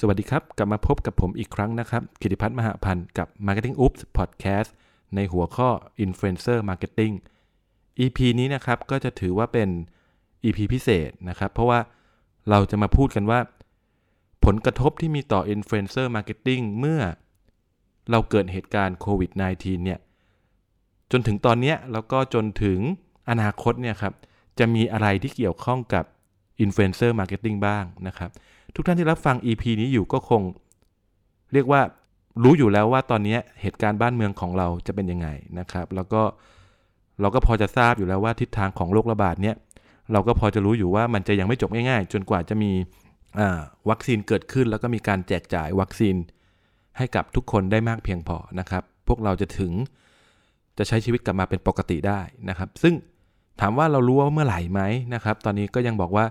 สวัสดีครับ กลับมาพบกับผมอีกครั้งนะครับกิติพัฒน์มหาพันธ์กับ Marketing Oops Podcast ในหัวข้อ Influencer Marketing EP นี้นะครับก็จะถือว่าเป็น EP พิเศษนะครับ เพราะว่าเราจะมาพูดกันว่า ผลกระทบที่มีต่อ Influencer Marketing เมื่อเราเกิดเหตุการณ์โควิด -19 เนี่ย จนถึงตอนนี้แล้วก็จนถึงอนาคตเนี่ยครับ จะมีอะไรที่เกี่ยวข้องกับ Influencer Marketing บ้างนะครับ ทุกท่านที่รับฟัง EP นี้อยู่ก็คง เรียกว่ารู้อยู่แล้วว่าตอนนี้เหตุการณ์บ้านเมืองของเราจะเป็นยังไงนะครับ แล้วก็เราก็พอจะทราบอยู่แล้วว่าทิศทางของโรคระบาดเนี่ยเราก็พอจะรู้อยู่ว่ามันจะยังไม่จบง่ายๆ จนกว่าจะมีวัคซีนเกิดขึ้น แล้วก็มีการแจกจ่ายวัคซีนให้กับทุกคนได้มากเพียงพอนะครับ พวกเราจะถึงจะใช้ชีวิตกลับมาเป็นปกติได้นะครับ ซึ่งถามว่าเรารู้ว่าเมื่อไหร่ไหมนะครับ ตอนนี้ก็ยังบอกว่า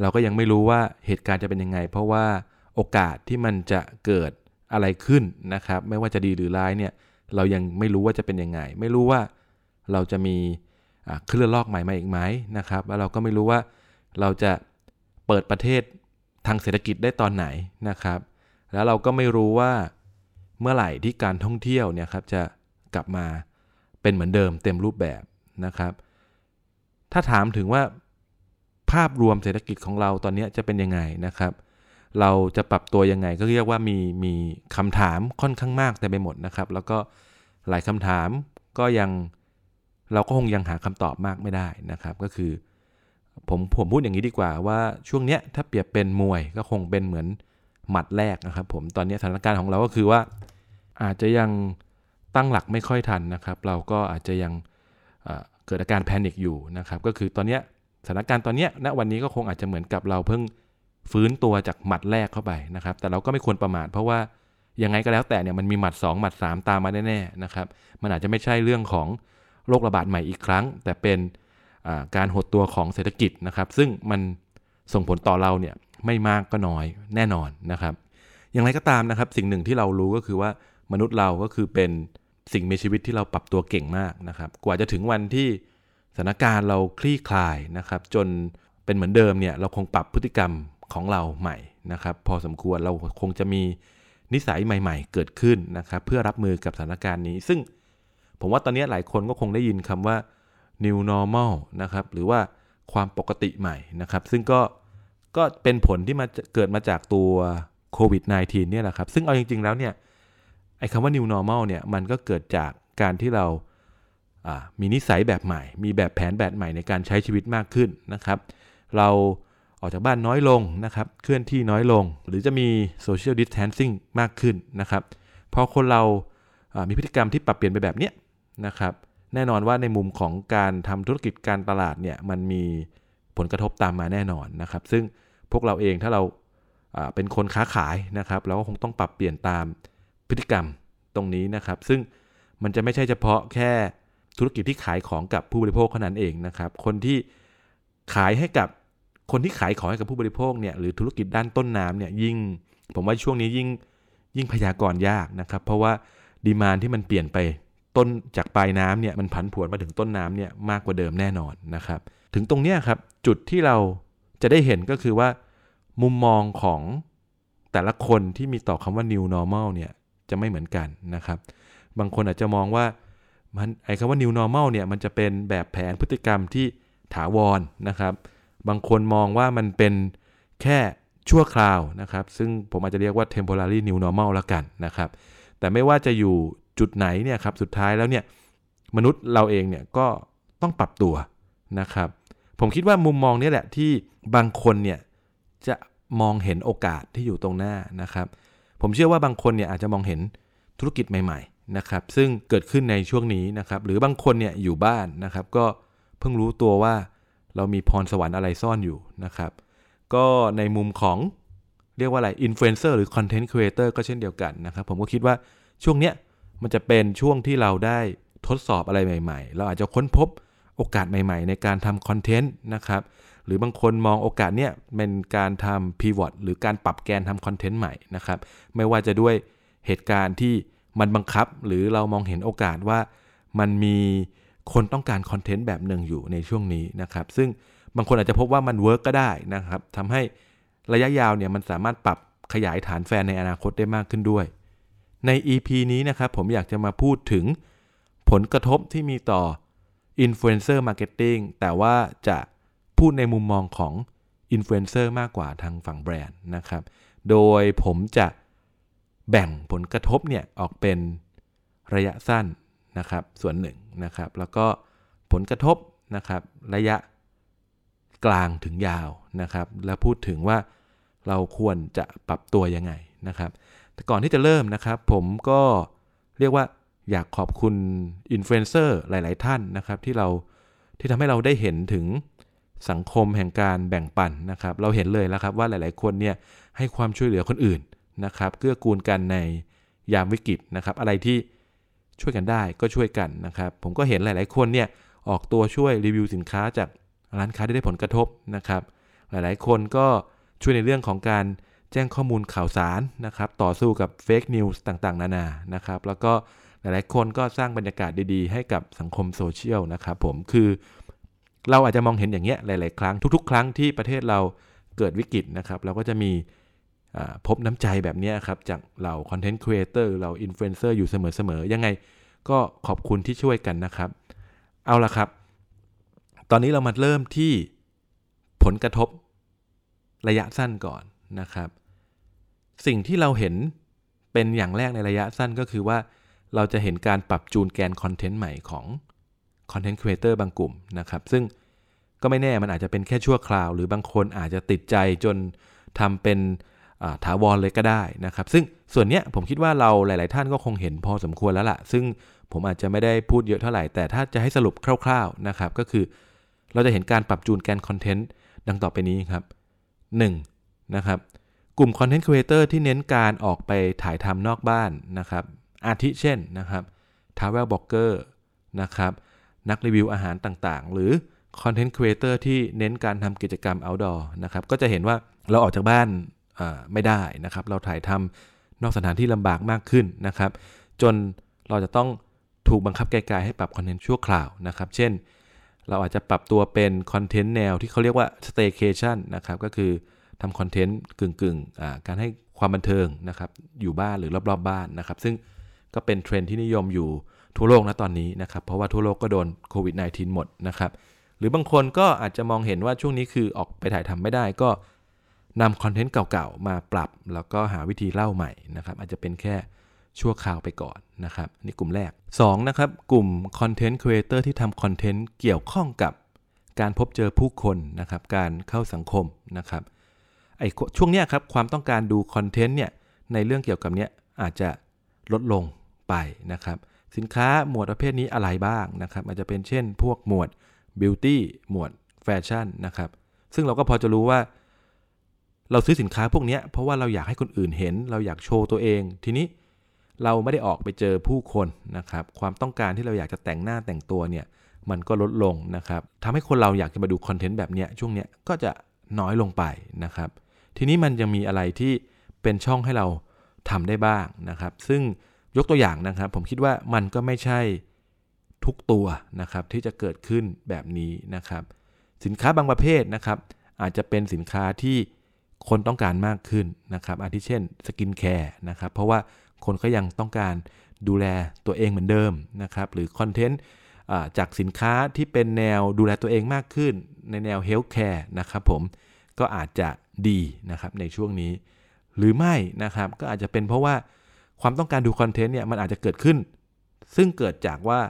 เราก็ยังไม่รู้ว่าเหตุการณ์จะเป็นยังไง เพราะว่าโอกาสที่มันจะเกิดอะไรขึ้นนะครับ ไม่ว่าจะดีหรือร้ายเนี่ยเรายังไม่รู้ว่าจะเป็นยังไง ไม่รู้ว่าเราจะมีคลื่นลอกใหม่มาอีกไหมนะครับแล้วเราก็ไม่รู้ว่าเราจะเปิดประเทศทางเศรษฐกิจได้ตอนไหนนะครับ แล้วเราก็ไม่รู้ว่าเมื่อไหร่ที่การท่องเที่ยวเนี่ยครับจะกลับมาเป็นเหมือนเดิมเต็มรูปแบบนะครับ ถ้าถามถึงว่า ภาพรวมเศรษฐกิจของเราตอนนี้จะเป็นยังไงนะครับ เราจะปรับตัวยังไงก็เรียกว่ามีมีคำถามค่อนข้างมากแต่ไปหมดนะครับ แล้วก็หลายคำถามก็ยังเราก็คงยังหาคำตอบมากไม่ได้นะครับ ก็คือ ผมผมพูดอย่างนี้ดีกว่าว่าช่วงเนี้ยถ้าเปรียบเป็นมวยก็คงเป็นเหมือนหมัดแรกนะครับ ผมตอนนี้สถานการณ์ของเราก็คือว่า อาจจะยังตั้งหลักไม่ค่อยทันนะครับ เราก็อาจจะยังเกิดอาการแพนิคอยู่นะครับ ก็คือตอนนี้ สถานการณ์ตอนนี้ณวันนี้ก็คงอาจจะเหมือนกับเราเพิ่งฟื้นตัวจากหมัดแรกเข้าไปนะครับ แต่เราก็ไม่ควรประมาทเพราะว่ายังไงก็แล้วแต่เนี่ยมันมีหมัด 2 หมัด 3 ตามมาแน่ๆนะครับ มันอาจจะไม่ใช่เรื่องของโรคระบาดใหม่อีกครั้ง แต่เป็นการหดตัวของเศรษฐกิจนะครับ ซึ่งมันส่งผลต่อเราเนี่ยไม่มากก็น้อยแน่นอนนะครับ อย่างไรก็ตามนะครับ สิ่งหนึ่งที่เรารู้ก็คือว่ามนุษย์เราก็คือเป็นสิ่งมีชีวิตที่เราปรับตัวเก่งมากนะครับ กว่าจะถึงวันที่ ถานการณ์เราคลี่คลายนะครับจนเป็นเหมือนเดิมเนี่ยเราคงปรับพฤติกรรมของเราใหม่นะครับพอสมควรเราคงจะมีนิสัยใหม่ ๆ เกิดขึ้นนะครับเพื่อรับมือกับสถานการณ์นี้ ซึ่งผมว่าตอนนี้หลายคนก็คงได้ยินคำว่า new normal นะครับหรือว่าความปกติใหม่นะครับซึ่งก็ก็เป็นผลที่มาเกิดมาจากตัวโควิด -19 เนี่ยแหละครับซึ่งเอาจริง ๆ แล้วเนี่ยไอ้คำว่า new normal เนี่ยมันก็เกิดจากการที่เรา มีนิสัยแบบใหม่ มีแบบแผนแบบใหม่ในการใช้ชีวิตมากขึ้นนะครับ เราออกจากบ้านน้อยลงนะครับ เคลื่อนที่น้อยลง หรือจะมี social distancing มากขึ้นนะครับพอคนเรามีพฤติกรรมที่ปรับเปลี่ยนไปแบบนี้นะครับ แน่นอนว่าในมุมของการทำธุรกิจการตลาดเนี่ยมันมีผลกระทบตามมาแน่นอนนะครับ ซึ่งพวกเราเองถ้าเราเป็นคนค้าขายนะครับเราก็คงต้องปรับเปลี่ยนตามพฤติกรรมตรงนี้นะครับ ซึ่งมันจะไม่ใช่เฉพาะแค่ ธุรกิจที่ขายของกับผู้บริโภคเท่านั้นเองนะครับ คนที่ขายให้กับคนที่ขายของให้กับผู้บริโภคเนี่ยหรือธุรกิจด้านต้นน้ำเนี่ยยิ่ง ผมว่าช่วงนี้ยิ่งยิ่งพยากรณ์ยากนะครับ เพราะว่าดีมานที่มันเปลี่ยนไปต้นจากปลายน้ำเนี่ยมันผันผวนมาถึงต้นน้ำเนี่ยมากกว่าเดิมแน่นอนนะครับ ถึงตรงเนี้ยครับจุดที่เราจะได้เห็นก็คือว่า มุมมองของแต่ละคนที่มีต่อคำว่า new normal เนี่ยจะไม่เหมือนกันนะครับ บางคนอาจจะมองว่า มันไอ้คำว่า new normal เนี่ยมันจะเป็นแบบแผนพฤติกรรมที่ถาวรนนะครับ บางคนมองว่ามันเป็นแค่ชั่วคราวนะครับ ซึ่งผมอาจจะเรียกว่า temporary new normal ล้วกันนะครับ แต่ไม่ว่าจะอยู่จุดไหนเนี่ยครับสุดท้ายแล้วเนี่ยมนุษย์เราเองเนี่ยก็ต้องปรับตัวนะครับ ผมคิดว่ามุมมองนี้แหละที่บางคนเนี่ยจะมองเห็นโอกาสที่อยู่ตรงหน้านะครับ ผมเชื่อว่าบางคนเนี่ยอาจจะมองเห็นธุรกิจใหม่ นะครับซึ่งเกิดขึ้นในช่วงนี้นะครับหรือบางคนเนี่ยอยู่บ้านนะครับก็เพิ่งรู้ตัวว่าเรามีพรสวรรค์อะไรซ่อนอยู่นะครับก็ในมุมของเรียกว่าอะไรอินฟลูเอนเซอร์หรือคอนเทนต์ครีเอเตอร์ก็เช่นเดียวกันนะครับผมก็คิดว่าช่วงเนี้ยมันจะเป็นช่วงที่เราได้ทดสอบอะไรใหม่ ๆ เราอาจจะค้นพบโอกาสใหม่ ๆ ในการทำคอนเทนต์นะครับหรือบางคนมองโอกาสเนี้ยเป็นการทำ pivot หรือการปรับแกนทำคอนเทนต์ใหม่นะครับไม่ว่าจะด้วยเหตุการณ์ที่ มันบังคับหรือเรามองเห็นโอกาสว่ามันมีคนต้องการคอนเทนต์แบบหนึ่งอยู่ในช่วงนี้นะครับ ซึ่งบางคนอาจจะพบว่ามัน work ก็ได้นะครับทำให้ระยะยาวเนี่ยมันสามารถปรับขยายฐานแฟนในอนาคตได้มากขึ้นด้วย ใน EP นี้นะครับผมอยากจะมาพูดถึงผลกระทบที่มีต่อ Influencer Marketing แต่ว่าจะพูดในมุมมองของ Influencer มากกว่าทางฝั่งแบรนด์นะครับ โดยผมจะ แบ่งผลกระทบเนี่ยออกเป็นระยะสั้นนะครับส่วนหนึ่งนะครับแล้วก็ผลกระทบนะครับระยะกลางถึงยาวนะครับ แล้วพูดถึงว่าเราควรจะปรับตัวยังไงนะครับ แต่ก่อนที่จะเริ่มนะครับ ผมก็เรียกว่าอยากขอบคุณอินฟลูเอนเซอร์หลาย ๆ ท่านนะครับ ที่เราที่ทำให้เราได้เห็นถึงสังคมแห่งการแบ่งปันนะครับ เราเห็นเลยแล้วครับว่าหลาย ๆ คนเนี่ยให้ความช่วยเหลือคนอื่น นะครับเกื้อกูลกันในยามวิกฤตนะครับ อะไรที่ช่วยกันได้ก็ช่วยกันนะครับ ผมก็เห็นหลาย ๆ คนเนี่ยออกตัวช่วยรีวิวสินค้าจากร้านค้าที่ได้ผลกระทบนะครับ หลายๆ คนก็ช่วยในเรื่องของการแจ้งข้อมูลข่าวสารนะครับ ต่อสู้กับ fake news ต่าง ๆ นานานะครับ แล้วก็หลาย ๆ คนก็สร้างบรรยากาศดี ๆ ให้กับสังคมโซเชียลนะครับ ผมคือเราอาจจะมองเห็นอย่างเงี้ยหลาย ๆ ครั้งทุก ๆ ครั้งที่ประเทศเราเกิดวิกฤตนะครับ เราก็จะมี พบน้ำใจแบบนี้ครับ จากเหล่าคอนเทนต์ครีเอเตอร์เหล่าอินฟลูเอนเซอร์อยู่เสมอๆยังไงก็ขอบคุณที่ช่วยกันนะครับ เอาละครับ ตอนนี้เรามาเริ่มที่ผลกระทบระยะสั้นก่อนนะครับ สิ่งที่เราเห็นเป็นอย่างแรกในระยะสั้นก็คือว่า เราจะเห็นการปรับจูนแกนคอนเทนต์ใหม่ของคอนเทนต์ครีเอเตอร์บางกลุ่มนะครับ ซึ่งก็ไม่แน่มันอาจจะเป็นแค่ชั่วคราว หรือบางคนอาจจะติดใจจนทำเป็น ถาวรเลยก็ได้นะครับ ซึ่งส่วนนี้ผมคิดว่าเราหลาย ๆ ท่านก็คงเห็นพอสมควรแล้วละ่ะ ซึ่งผมอาจจะไม่ได้พูดเยอะเท่าไหร่ แต่ถ้าจะให้สรุปคร่าว ๆ นะครับ ก็คือ เราจะเห็นการปรับจูนแกนคอนเทนต์ดังต่อไปนี้ครับ 1. นะครับ กลุ่มคอนเทนต์ครีเอเตอร์ที่เน้นการออกไปถ่ายทำนอกบ้านนะครับ อาทิเช่นนะครับtravel blogger นะครับ นักรีวิวอาหารต่าง ๆ หรือคอนเทนต์ครีเอเตอร์ที่เน้นการทำกิจกรรม outdoor นะครับ ก็จะเห็นว่าเราออกจากบ้าน ไม่ได้นะครับ เราถ่ายทำนอกสถานที่ลำบากมากขึ้นนะครับ จนเราจะต้องถูกบังคับกลายๆให้ปรับคอนเทนต์ชั่วคราวนะครับ เช่น เราอาจจะปรับตัวเป็นคอนเทนต์แนวที่เขาเรียกว่า staycation นะครับ ก็คือทำคอนเทนต์กึ่งๆการให้ความบันเทิงนะครับ อยู่บ้านหรือรอบๆบ้านนะครับ ซึ่งก็เป็นเทรนด์ที่นิยมอยู่ทั่วโลกนะตอนนี้นะครับ เพราะว่าทั่วโลกก็โดนโควิด -19 หมดนะครับ หรือบางคนก็อาจจะมองเห็นว่าช่วงนี้คือออกไปถ่ายทำไม่ได้ก็ นำคอนเทนต์เก่าๆ มาปรับ แล้วก็หาวิธีเล่าใหม่นะครับ อาจจะเป็นแค่ชั่วคราวไปก่อนนะครับนี่กลุ่มแรก2นะครับกลุ่มคอนเทนต์ครีเอเตอร์ที่ทำคอนเทนต์เกี่ยวข้องกับการพบเจอผู้คนนะครับการเข้าสังคมนะครับไอช่วงเนี้ยครับความต้องการดูคอนเทนต์เนี่ยในเรื่องเกี่ยวกับเนี้ยอาจจะลดลงไปนะครับสินค้าหมวดประเภทนี้อะไรบ้างนะครับอาจจะเป็นเช่น พวกหมวดบิวตี้หมวดแฟชั่นนะครับซึ่งเราก็พอจะรู้ว่า เราซื้อสินค้าพวกนี้เพราะว่าเราอยากให้คนอื่นเห็น เราอยากโชว์ตัวเอง ทีนี้เราไม่ได้ออกไปเจอผู้คนนะครับ ความต้องการที่เราอยากจะแต่งหน้าแต่งตัวเนี่ยมันก็ลดลงนะครับทำให้คนเราอยากจะมาดูคอนเทนต์แบบนี้ช่วงนี้ก็จะน้อยลงไปนะครับ ทีนี้มันยังมีอะไรที่เป็นช่องให้เราทำได้บ้างนะครับ ซึ่งยกตัวอย่างนะครับ ผมคิดว่ามันก็ไม่ใช่ทุกตัวนะครับที่จะเกิดขึ้นแบบนี้นะครับ สินค้าบางประเภทนะครับ อาจจะเป็นสินค้าที่ คนต้องการมากขึ้นนะครับ อาทิเช่นสกินแคร์นะครับ เพราะว่าคนก็ยังต้องการดูแลตัวเองเหมือนเดิมนะครับ หรือคอนเทนต์จากสินค้าที่เป็นแนวดูแลตัวเองมากขึ้น ในแนว healthcare นะครับผมก็อาจจะดีนะครับในช่วงนี้ หรือไม่นะครับก็อาจจะเป็นเพราะว่าความต้องการดูคอนเทนต์เนี่ยมันอาจจะเกิดขึ้น ซึ่งเกิดจากว่า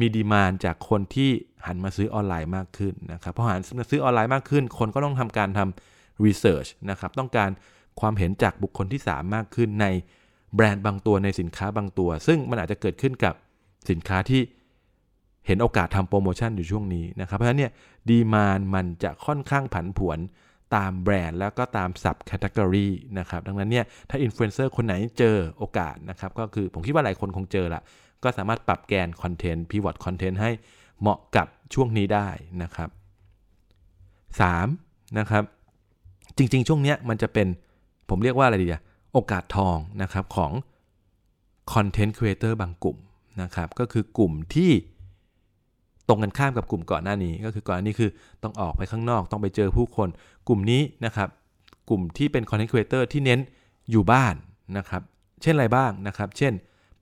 มี demand จากคนที่หันมาซื้อออนไลน์มากขึ้นนะครับพอหันมาซื้อออนไลน์มากขึ้น คนก็ต้องทำการทำ Research นะครับต้องการความเห็นจากบุคคลที่ 3 มากขึ้นในแบรนด์บางตัวในสินค้าบางตัว ซึ่งมันอาจจะเกิดขึ้นกับสินค้าที่เห็นโอกาสทำโปรโมชั่นอยู่ช่วงนี้นะครับเพราะฉะนั้นเนี่ย demand มันจะค่อนข้างผันผวนตามแบรนด์แล้วก็ตาม sub category ะครับดังนั้นเนี่ยถ้าอินฟลูเอนเซอร์คนไหนเจอโอกาสนะครับก็คือผมคิดว่าหลายคนคงเจอละก็สามารถปรับแกนคอนเทนต์ pivot คอนเทนต์ให้เหมาะกับช่วงนี้ได้นะครับ 3. นะครับ จริง ๆ ช่วงเนี้ยมันจะเป็นผมเรียกว่าอะไรดีอะโอกาสทองนะครับของคอนเทนต์ครีเอเตอร์บางกลุ่มนะครับก็คือกลุ่มที่ตรงกันข้ามกับกลุ่มก่อนหน้านี้ ก็คือก่อนหน้านี้คือต้องออกไปข้างนอกต้องไปเจอผู้คน กลุ่มนี้นะครับกลุ่มที่เป็นคอนเทนต์ครีเอเตอร์ที่เน้นอยู่บ้านนะครับเช่นอะไรบ้างนะครับ เช่น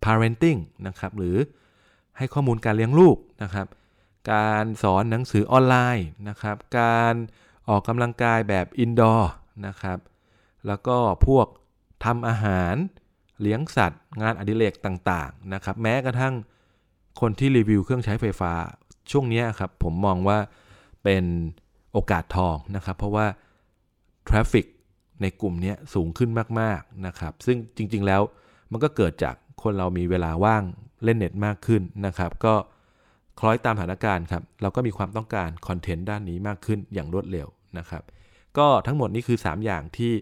parenting นะครับหรือให้ข้อมูลการเลี้ยงลูกนะครับ การสอนหนังสือออนไลน์นะครับ การ ออกกำลังกายแบบ indoor นะครับ แล้วก็พวกทำอาหารเลี้ยงสัตว์ งานอดิเรกต่างๆนะครับ แม้กระทั่งคนที่รีวิวเครื่องใช้ไฟฟ้าช่วงนี้ครับผมมองว่าเป็นโอกาสทองนะครับ เพราะว่า traffic ในกลุ่มนี้สูงขึ้นมากๆนะครับ ซึ่งจริงๆแล้วมันก็เกิดจากคนเรามีเวลาว่างเล่นเน็ตมากขึ้นนะครับ ก็ คล้อยตามสถานการณ์ครับเราก็มีความต้องการคอนเทนต์ด้านนี้มากขึ้นอย่างรวดเร็วนะครับ ก็ทั้งหมดนี้คือ 3 อย่างที่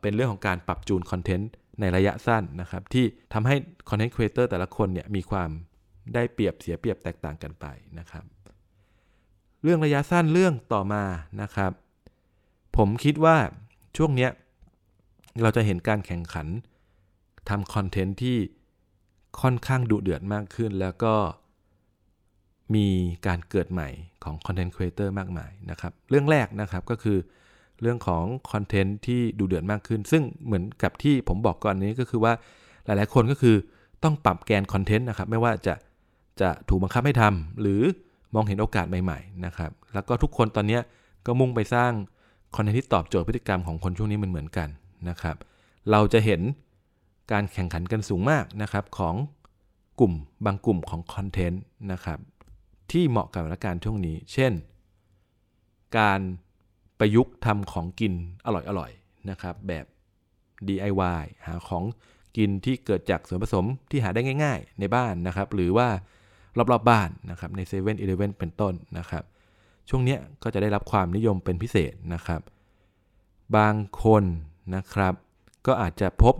เป็นเรื่องของการปรับจูนคอนเทนต์ในระยะสั้นนะครับ ที่ทำให้คอนเทนต์ครีเอเตอร์แต่ละคนเนี่ยมีความได้เปรียบเสียเปรียบแตกต่างกันไปนะครับ เรื่องระยะสั้นเรื่องต่อมานะครับ ผมคิดว่าช่วงนี้เราจะเห็นการแข่งขันทำคอนเทนต์ที่ค่อนข้างดุเดือดมากขึ้น แล้วก็ มีการเกิดใหม่ของคอนเทนต์ครีเอเตอร์มากมายนะครับ เรื่องแรกนะครับก็คือเรื่องของคอนเทนต์ที่ดุเดือดมากขึ้น ซึ่งเหมือนกับที่ผมบอกก่อนนี้ก็คือว่าหลายๆ คนก็คือต้องปรับแกนคอนเทนต์นะครับ ไม่ว่าจะจะถูกบังคับให้ทำหรือมองเห็นโอกาสใหม่ ๆ นะครับ แล้วก็ทุกคนตอนนี้ก็มุ่งไปสร้างคอนเทนต์ที่ตอบโจทย์พฤติกรรมของคนช่วงนี้มันเหมือนกันนะครับ เราจะเห็นการแข่งขันกันสูงมากนะครับของกลุ่มบางกลุ่มของคอนเทนต์นะครับ ที่เหมาะกับสถานการณ์ช่วงนี้ เช่น การประยุกต์ทำของกินอร่อยๆนะครับ แบบ DIY หาของกินที่เกิดจากส่วนผสมที่หาได้ง่าย ๆ ในบ้านนะครับ หรือว่ารอบๆบบ้านนะครับใน7 e เ e ่ e อเป็นต้นนะครับ ช่วงนี้ก็จะได้รับความนิยมเป็นพิเศษนะครับ บางคนนะครับ ก็อาจจะพบ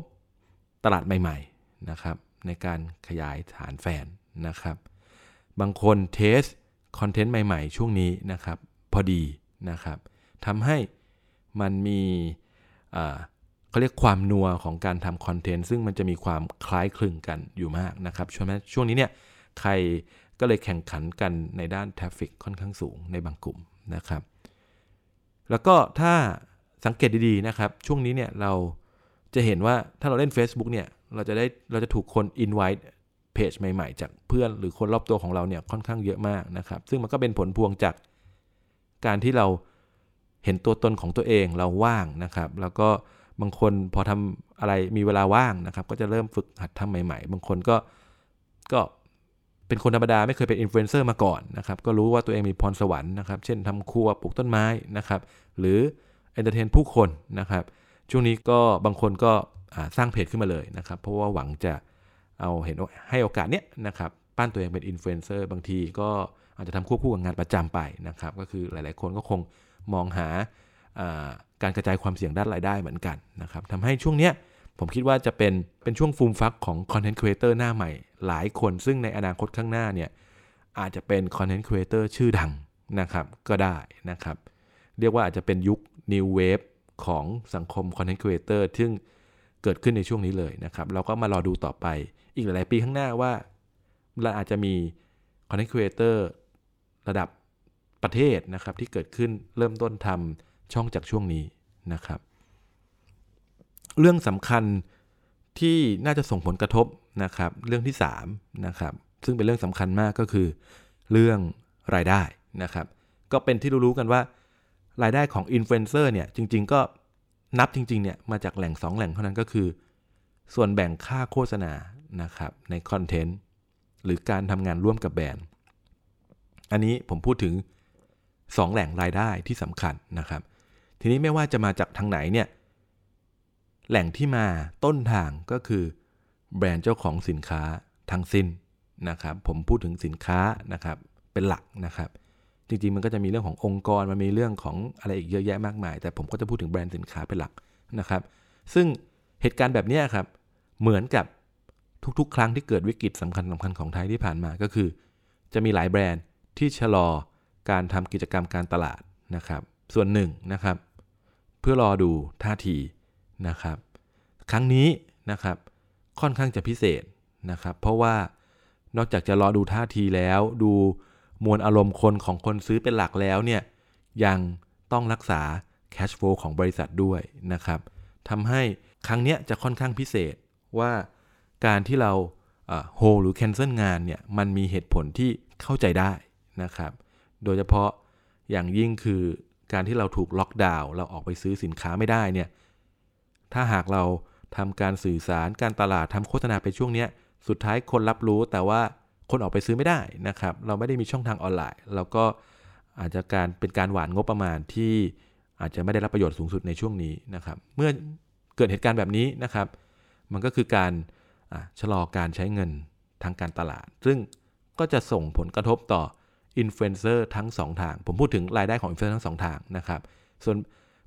ตลาดใหม่ๆนะครับ ในการขยายฐานแฟนนะครับ บางคนเทสคอนเทนต์ใหม่ ๆ ช่วงนี้นะครับ พอดีนะครับทำให้มันมีเขาเรียกความนัวของการทำคอนเทนต์ซึ่งมันจะมีความคล้ายคลึงกันอยู่มากนะครับช่วงนี้ช่วงนี้เนี่ยใครก็เลยแข่งขันกันในด้านทราฟฟิกค่อนข้างสูงในบางกลุ่มนะครับ แล้วก็ถ้าสังเกตดีๆนะครับ ช่วงนี้เนี่ยเราจะเห็นว่าถ้าเราเล่น Facebook เนี่ยเราจะได้เราจะถูกคน invite เพจใหม่ๆ จากเพื่อนหรือคนรอบตัวของเราเนี่ยค่อนข้างเยอะมากนะครับ ซึ่งมันก็เป็นผลพวงจากการที่เราเห็นตัวตนของตัวเองเราว่างนะครับ แล้วก็บางคนพอทำอะไรมีเวลาว่างนะครับ ก็จะเริ่มฝึกหัดทำใหม่ ๆ บางคนก็ก็เป็นคนธรรมดาไม่เคยเป็นอินฟลูเอนเซอร์มาก่อนนะครับ ก็รู้ว่าตัวเองมีพรสวรรค์นะครับ เช่นทำครัวปลูกต้นไม้นะครับ หรือ entertain ผู้คนนะครับ ช่วงนี้ก็บางคนก็สร้างเพจขึ้นมาเลยนะครับ เพราะว่าหวังจะ เอาเห็นให้โอกาสเนี้ยนะครับปั้นตัวเองเป็นอินฟลูเอนเซอร์บางทีก็อาจจะทำควบคู่กับงานประจำไปนะครับ ก็คือหลายๆ คนก็คงมองหาการกระจายความเสี่ยงด้านรายได้เหมือนกันนะครับทำให้ช่วงเนี้ยผมคิดว่าจะเป็นเป็นช่วงฟูมฟักของคอนเทนต์ครีเอเตอร์หน้าใหม่ หลายคนซึ่งในอนาคตข้างหน้าเนี่ยอาจจะเป็นคอนเทนต์ครีเอเตอร์ชื่อดังนะครับก็ได้นะครับ เรียกว่าอาจจะเป็นยุค New Wave ของสังคมคอนเทนต์ครีเอเตอร์ซึ่งเกิดขึ้นในช่วงนี้เลยนะครับ เราก็มารอดูต่อไป อีกหลายๆปีข้างหน้าว่าเราอาจจะมีคอนเทนต์ครีเอเตอร์ระดับประเทศนะครับที่เกิดขึ้นเริ่มต้นทำช่องจากช่วงนี้นะครับ เรื่องสำคัญที่น่าจะส่งผลกระทบนะครับ เรื่องที่3นะครับซึ่งเป็นเรื่องสำคัญมากก็คือ เรื่องรายได้นะครับ ก็เป็นที่รู้ๆกันว่ารายได้ของอินฟลูเอนเซอร์เนี่ยจริง ๆ ก็นับจริงๆเนี่ยมาจากแหล่ง 2 แหล่งเท่านั้นก็คือ ส่วนแบ่งค่าโฆษณา นะครับในคอนเทนต์หรือการทำงานร่วมกับแบรนด์ อันนี้ผมพูดถึง 2 แหล่งรายได้ที่สำคัญนะครับ ทีนี้ไม่ว่าจะมาจากทางไหนเนี่ยแหล่งที่มาต้นทางก็คือแบรนด์เจ้าของสินค้าทั้งสิ้นนะครับผมพูดถึงสินค้านะครับเป็นหลักนะครับ จริงๆมันก็จะมีเรื่องขององค์กรมันมีเรื่องของอะไรอีกเยอะแยะมากมาย แต่ผมก็จะพูดถึงแบรนด์สินค้าเป็นหลักนะครับ ซึ่งเหตุการณ์แบบนี้ครับเหมือนกับ ทุกๆ ครั้งที่เกิดวิกฤตสำคัญสำคัญของไทยที่ผ่านมาก็คือ จะมีหลายแบรนด์ที่ชะลอการทำกิจกรรมการตลาดนะครับ ส่วนหนึ่งนะครับ เพื่อรอดูท่าทีนะครับ ครั้งนี้นะครับค่อนข้างจะพิเศษนะครับ เพราะว่านอกจากจะรอดูท่าทีแล้ว ดูมวลอารมณ์คนของคนซื้อเป็นหลักแล้วเนี่ยยังต้องรักษา cash flow ของบริษัทด้วยนะครับทำให้ครั้งนี้จะค่อนข้างพิเศษว่า การที่เราโฮหรือ cancel งานเนี่ยมันมีเหตุผลที่เข้าใจได้นะครับ โดยเฉพาะอย่างยิ่งคือการที่เราถูกล็อกดาวน์เราออกไปซื้อสินค้าไม่ได้เนี่ยถ้าหากเราทำการสื่อสารการตลาดทำโฆษณาไปช่วงนี้สุดท้ายคนรับรู้แต่ว่าคนออกไปซื้อไม่ได้นะครับ เราไม่ได้มีช่องทางออนไลน์ เราก็อาจจะการเป็นการหว่านงบประมาณที่อาจจะไม่ได้รับประโยชน์สูงสุดในช่วงนี้นะครับ เมื่อเกิดเหตุการณ์แบบนี้นะครับ มันก็คือการ ชะลอการใช้เงินทางการตลาด ซึ่งก็จะส่งผลกระทบต่ออินฟลูเอนเซอร์ทั้ง 2 ทาง ผมพูดถึงรายได้ของอินฟลูเอนเซอร์ทั้ง 2 ทางนะครับ ส่วน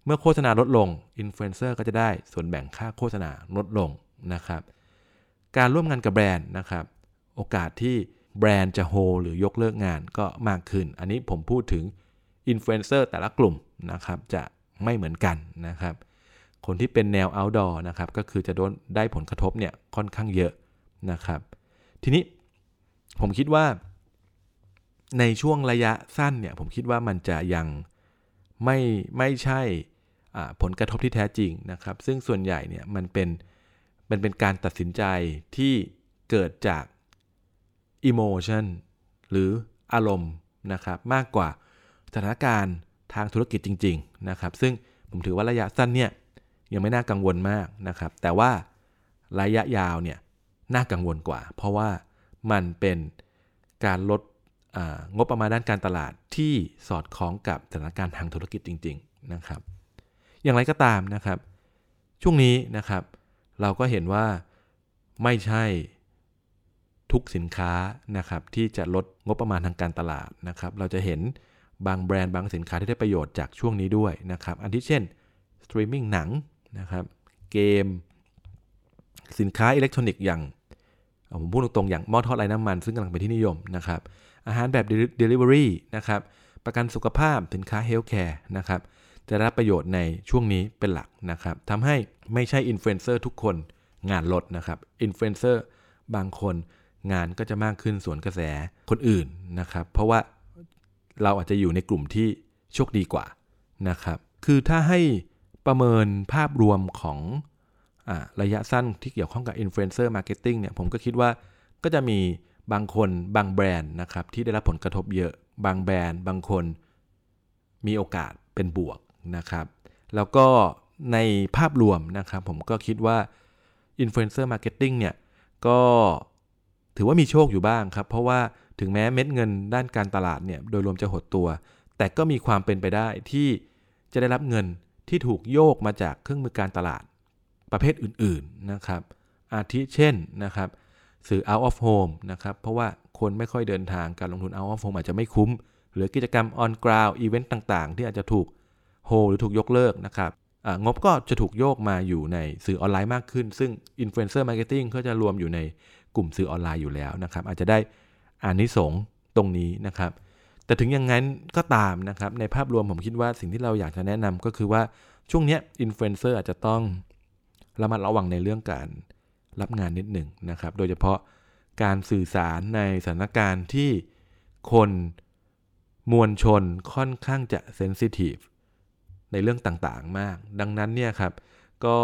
เมื่อโฆษณาลดลงอินฟลูเอนเซอร์ก็จะได้ส่วนแบ่งค่าโฆษณาลดลงนะครับ การร่วมงานกับแบรนด์นะครับ โอกาสที่แบรนด์จะโฮหรือยกเลิกงานก็มากขึ้น อันนี้ผมพูดถึงอินฟลูเอนเซอร์แต่ละกลุ่มนะครับจะไม่เหมือนกันนะครับ คนที่เป็นแนว outdoor นะครับก็คือจะโดนได้ผลกระทบเนี่ยค่อนข้างเยอะนะครับ ทีนี้ผมคิดว่า ในช่วงระยะสั้นเนี่ยผมคิดว่ามันจะยังไม่ไม่ใช่ผลกระทบที่แท้จริงนะครับ ซึ่งส่วนใหญ่เนี่ยมันเป็นมันเป็นการตัดสินใจที่เกิดจาก emotion หรืออารมณ์นะครับมากกว่าสถานการณ์ทางธุรกิจจริง ๆ นะครับ ซึ่งผมถือว่าระยะสั้นเนี่ย ยังไม่น่ากังวลมากนะครับ แต่ว่าระยะยาวเนี่ยน่ากังวลกว่า เพราะว่ามันเป็นการลดงบประมาณด้านการตลาดที่สอดคล้องกับสถานการณ์ทางธุรกิจจริง ๆนะครับ อย่างไรก็ตามนะครับ ช่วงนี้นะครับ เราก็เห็นว่าไม่ใช่ทุกสินค้านะครับที่จะลดงบประมาณทางการตลาดนะครับ เราจะเห็นบางแบรนด์บางสินค้าที่ได้ประโยชน์จากช่วงนี้ด้วยนะครับ อันที่เช่นสตรีมมิ่งหนัง นะครับเกม สินค้าอิเล็กทรอนิกส์อย่างผมพูดตรงๆอย่างหม้อทอดไร้น้ำมัน ซึ่งกำลังเป็นที่นิยมนะครับอาหารแบบ Delivery นะครับประกันสุขภาพสินค้า Healthcare นะครับจะรับประโยชน์ในช่วงนี้เป็นหลักนะครับทำให้ไม่ใช่อินฟลูเอนเซอร์ทุกคนงานลดนะครับอินฟลูเอนเซอร์บางคนงานก็จะมากขึ้นสวนกระแสคนอื่นนะครับ เพราะว่าเราอาจจะอยู่ในกลุ่มที่โชคดีกว่านะครับ คือถ้าให้ ประเมินภาพรวมของอระยะสั้นที่เกี่ยวข้องกับ influencer marketing เนี่ยผมก็คิดว่าก็จะมีบางคนบางแบรนด์นะครับที่ได้รับผลกระทบเยอะบางแบรนด์ บางคนมีโอกาสเป็นบวกนะครับ แล้วก็ในภาพรวมนะครับผมก็คิดว่า Influencer Marketing เนี่ยก็ถือว่ามีโชคอยู่บ้างครับ เพราะว่าถึงแม้เม็ดเงินด้านการตลาดเนี่ยโดยรวมจะหดตัว แต่ก็มีความเป็นไปได้ที่จะได้รับเงิน ที่ถูกโยกมาจากเครื่องมือการตลาดประเภทอื่นๆนะครับ อาทิเช่นนะครับสื่อ out of home นะครับ เพราะว่าคนไม่ค่อยเดินทางการลงทุน out of home อาจจะไม่คุ้ม หรือกิจกรรม on ground อีเวนต์ต่างๆ ที่อาจจะถูกโฮหรือถูกยกเลิกนะครับงบก็จะถูกโยกมาอยู่ในสื่อออนไลน์มากขึ้น ซึ่ง influencer marketing ก็จะรวมอยู่ในกลุ่มสื่อออนไลน์อยู่แล้วนะครับ อาจจะได้อานิสงตรงนี้นะครับ แต่ถึงอย่างนั้นก็ตามนะครับในภาพรวมผมคิดว่าสิ่งที่เราอยากจะแนะนำก็คือว่าช่วงนี้อินฟลูเอนเซอร์อาจจะต้องระมัดระวังในเรื่องการรับงานนิดหนึ่งนะครับ โดยเฉพาะการสื่อสารในสถานการณ์ที่คนมวลชนค่อนข้างจะ sensitive ในเรื่องต่างๆมาก ดังนั้นเนี่ยครับก็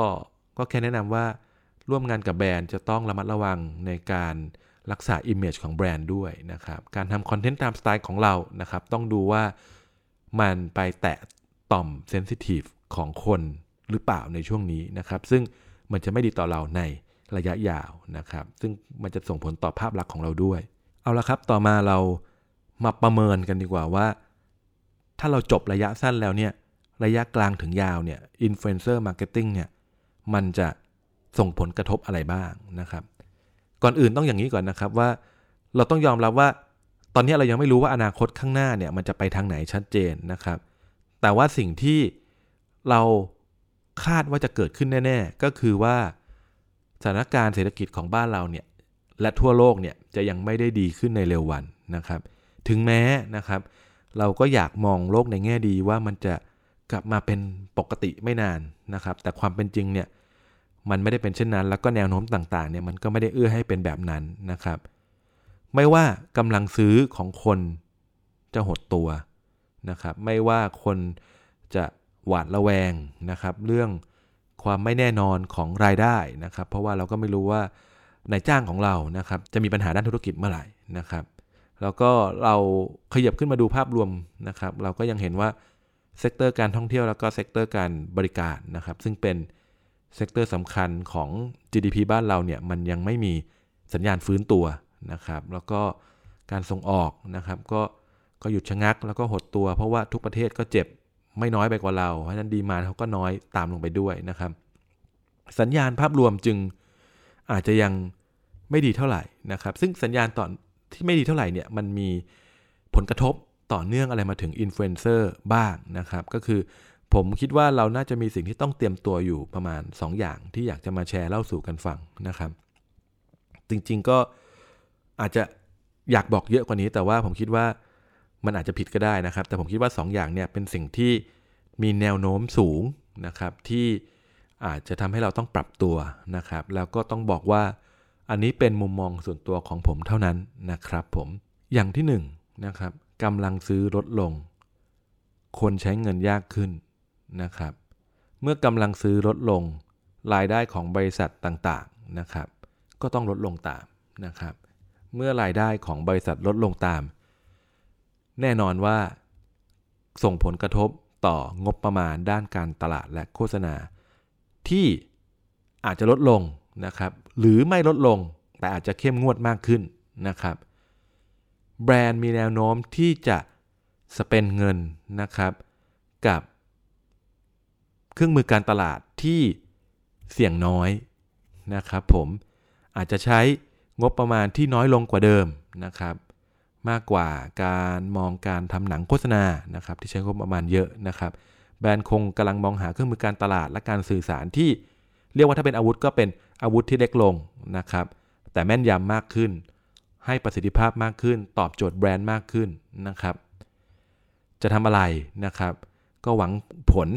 ก็แค่แนะนำว่าร่วมงานกับแบรนด์จะต้องระมัดระวังในการ รักษา Image ของแบรนด์ด้วยนะครับ การทำคอนเทนต์ตามสไตล์ของเรานะครับ ต้องดูว่ามันไปแตะต่อม sensitive ของคนหรือเปล่าในช่วงนี้นะครับ ซึ่งมันจะไม่ดีต่อเราในระยะยาวนะครับ ซึ่งมันจะส่งผลต่อภาพลักษณ์ของเราด้วย เอาละครับ ต่อมาเรามาประเมินกันดีกว่าว่า ถ้าเราจบระยะสั้นแล้วเนี่ย ระยะกลางถึงยาวเนี่ย influencer marketing เนี่ย มันจะส่งผลกระทบอะไรบ้างนะครับ ก่อนอื่นต้องอย่างนี้ก่อนนะครับว่า เราต้องยอมรับว่า ตอนนี้เรายังไม่รู้ว่าอนาคตข้างหน้าเนี่ยมันจะไปทางไหนชัดเจนนะครับ แต่ว่าสิ่งที่เราคาดว่าจะเกิดขึ้นแน่ ๆ ก็คือว่าสถานการณ์เศรษฐกิจของบ้านเราเนี่ยและทั่วโลกเนี่ยจะยังไม่ได้ดีขึ้นในเร็ววันนะครับ ถึงแม้นะครับ เราก็อยากมองโลกในแง่ดีว่ามันจะกลับมาเป็นปกติไม่นานนะครับ แต่ความเป็นจริงเนี่ย มันไม่ได้เป็นเช่นนั้น แล้วก็แนวโน้มต่างๆเนี่ยมันก็ไม่ได้เอื้อให้เป็นแบบนั้นนะครับ ไม่ว่ากำลังซื้อของคนจะหดตัวนะครับ ไม่ว่าคนจะหวาดระแวงนะครับ เรื่องความไม่แน่นอนของรายได้นะครับ เพราะว่าเราก็ไม่รู้ว่านายจ้างของเรานะครับ จะมีปัญหาด้านธุรกิจเมื่อไหร่นะครับ แล้วก็เราขยับขึ้นมาดูภาพรวมนะครับ เราก็ยังเห็นว่า sector การท่องเที่ยวแล้วก็ sector การบริการนะครับ ซึ่งเป็น sector สำคัญของ GDP บ้านเราเนี่ยมันยังไม่มีสัญญาณฟื้นตัวนะครับ แล้วก็การส่งออกนะครับ ก็ก็หยุดชะงักแล้วก็หดตัว เพราะว่าทุกประเทศก็เจ็บไม่น้อยไปกว่าเรา เพราะฉะนั้น demand เขาก็น้อยตามลงไปด้วยนะครับ สัญญาณภาพรวมจึงอาจจะยังไม่ดีเท่าไหร่นะครับ ซึ่งสัญญาณตอนที่ไม่ดีเท่าไหร่เนี่ยมันมีผลกระทบต่อเนื่องอะไรมาถึงอินฟลูเอนเซอร์บ้างนะครับ ก็คือ ผมคิดว่าเราน่าจะมีสิ่งที่ต้องเตรียมตัวอยู่ประมาณ 2 อย่างที่อยากจะมาแชร์เล่าสู่กันฟังนะครับ จริงๆก็อาจจะอยากบอกเยอะกว่านี้ แต่ว่าผมคิดว่ามันอาจจะผิดก็ได้นะครับ แต่ผมคิดว่า 2อย่างเนี่ยเป็นสิ่งที่มีแนวโน้มสูงนะครับ ที่อาจจะทำให้เราต้องปรับตัวนะครับ แล้วก็ต้องบอกว่าอันนี้เป็นมุมมองส่วนตัวของผมเท่านั้นนะครับผมอย่างที่1นนะครับกำลังซื้อลดลง คนใช้เงินยากขึ้น นะครับ เมื่อกำลังซื้อลดลงรายได้ของบริษัทต่างๆนะครับ ก็ต้องลดลงตามนะครับ เมื่อรายได้ของบริษัทลดลงตาม แน่นอนว่า ส่งผลกระทบต่องบประมาณด้านการตลาดและโฆษณา ที่อาจจะลดลงนะครับ หรือไม่ลดลงแต่อาจจะเข้มงวดมากขึ้นนะครับ แบรนด์มีแนวโน้มที่จะสเปนเงินนะครับ กับ เครื่องมือการตลาดที่เสี่ยงน้อยนะครับผมอาจจะใช้งบประมาณที่น้อยลงกว่าเดิมนะครับ มากกว่าการมองการทำหนังโฆษณานะครับที่ใช้งบประมาณเยอะนะครับ แบรนด์คงกำลังมองหาเครื่องมือการตลาดและการสื่อสารที่เรียกว่าถ้าเป็นอาวุธก็เป็นอาวุธที่เล็กลงนะครับ แต่แม่นยำมากขึ้น ให้ประสิทธิภาพมากขึ้น ตอบโจทย์แบรนด์มากขึ้นนะครับ จะทำอะไรนะครับ ก็หวังผล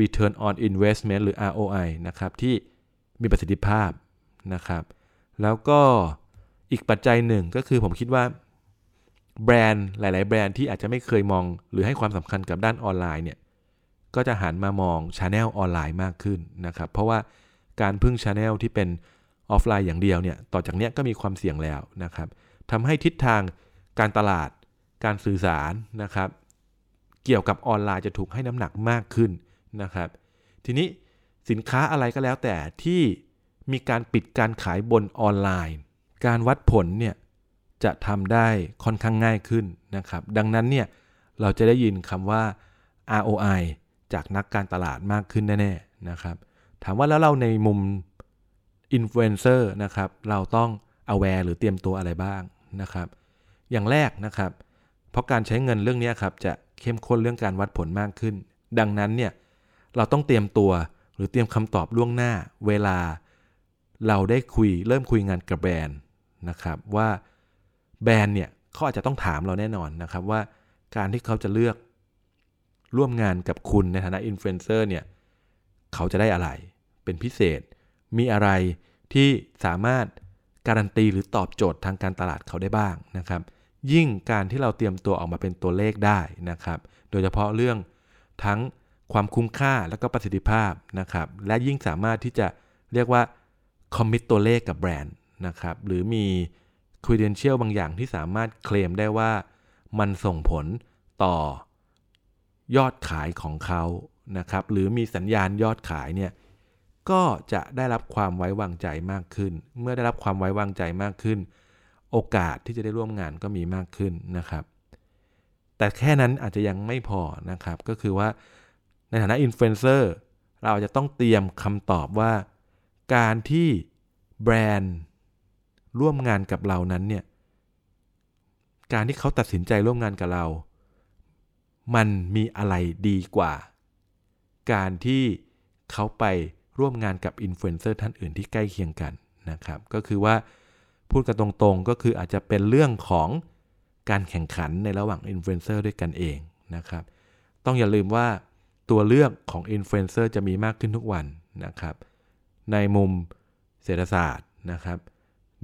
return on investment หรือ ROI นะครับที่มีประสิทธิภาพนะครับ แล้วก็อีกปัจจัยหนึ่งก็คือผมคิดว่าแบรนด์หลาย ๆ แบรนด์ที่อาจจะไม่เคยมอง หรือให้ความสำคัญกับด้านออนไลน์เนี่ยก็จะหันมามองช ANNEL ออนไลน์มากขึ้นนะครับเพราะว่าการพึ่งช ANNEL ที่เป็นออฟไลน์อย่างเดียวเนี่ยต่อจากนี้ก็มีความเสี่ยงแล้วนะครับทำให้ทิศทางการตลาดการสื่อสารนะครับ เกี่ยวกับออนไลน์จะถูกให้น้ำหนักมากขึ้น นะครับ ทีนี้สินค้าอะไรก็แล้วแต่ที่มีการปิดการขายบนออนไลน์ การวัดผลเนี่ยจะทำได้ค่อนข้างง่ายขึ้นนะครับ ดังนั้นเนี่ยเราจะได้ยินคำว่า ROI จากนักการตลาดมากขึ้นแน่ๆนะครับ ถามว่าแล้วเราในมุมอินฟลูเอนเซอร์นะครับ เราต้อง aware หรือเตรียมตัวอะไรบ้างนะครับ อย่างแรกนะครับ เพราะการใช้เงินเรื่องนี้ครับจะเข้มข้นเรื่องการวัดผลมากขึ้น ดังนั้นเนี่ย เราต้องเตรียมตัวหรือเตรียมคำตอบล่วงหน้าเวลาเราได้คุยเริ่มคุยงานกับแบรนด์นะครับว่าแบรนด์เนี่ยเขาอาจจะต้องถามเราแน่นอนนะครับว่าการที่เขาจะเลือกร่วมงานกับคุณในฐานะอินฟลูเอนเซอร์เนี่ยเขาจะได้อะไรเป็นพิเศษ มีอะไรที่สามารถการันตีหรือตอบโจทย์ทางการตลาดเขาได้บ้างนะครับ ยิ่งการที่เราเตรียมตัวออกมาเป็นตัวเลขได้นะครับ โดยเฉพาะเรื่องทั้ง ความคุ้มค่าและก็ประสิทธิภาพนะครับ และยิ่งสามารถที่จะเรียกว่าคอมมิตตัวเลขกับแบรนด์นะครับ หรือมี credential บางอย่างที่สามารถเคลมได้ว่ามันส่งผลต่อยอดขายของเขานะครับ หรือมีสัญญาณยอดขายเนี่ยก็จะได้รับความไว้วางใจมากขึ้น เมื่อได้รับความไว้วางใจมากขึ้น โอกาสที่จะได้ร่วมงานก็มีมากขึ้นนะครับ แต่แค่นั้นอาจจะยังไม่พอนะครับ ก็คือว่า ในฐานะอินฟลูเอนเซอร์เราจะต้องเตรียมคำตอบว่า การที่แบรนด์ร่วมงานกับเรานั้นเนี่ย การที่เขาตัดสินใจร่วมงานกับเรา มันมีอะไรดีกว่า การที่เขาไปร่วมงานกับอินฟลูเอนเซอร์ท่านอื่นที่ใกล้เคียงกันนะครับ ก็คือว่าพูดกันตรงๆ ก็คืออาจจะเป็นเรื่องของการแข่งขันในระหว่างอินฟลูเอนเซอร์ด้วยกันเองนะครับ ต้องอย่าลืมว่า ตัวเลือกของอินฟลูเอนเซอร์จะมีมากขึ้นทุกวันนะครับ ในมุมเศรษฐศาสตร์นะครับ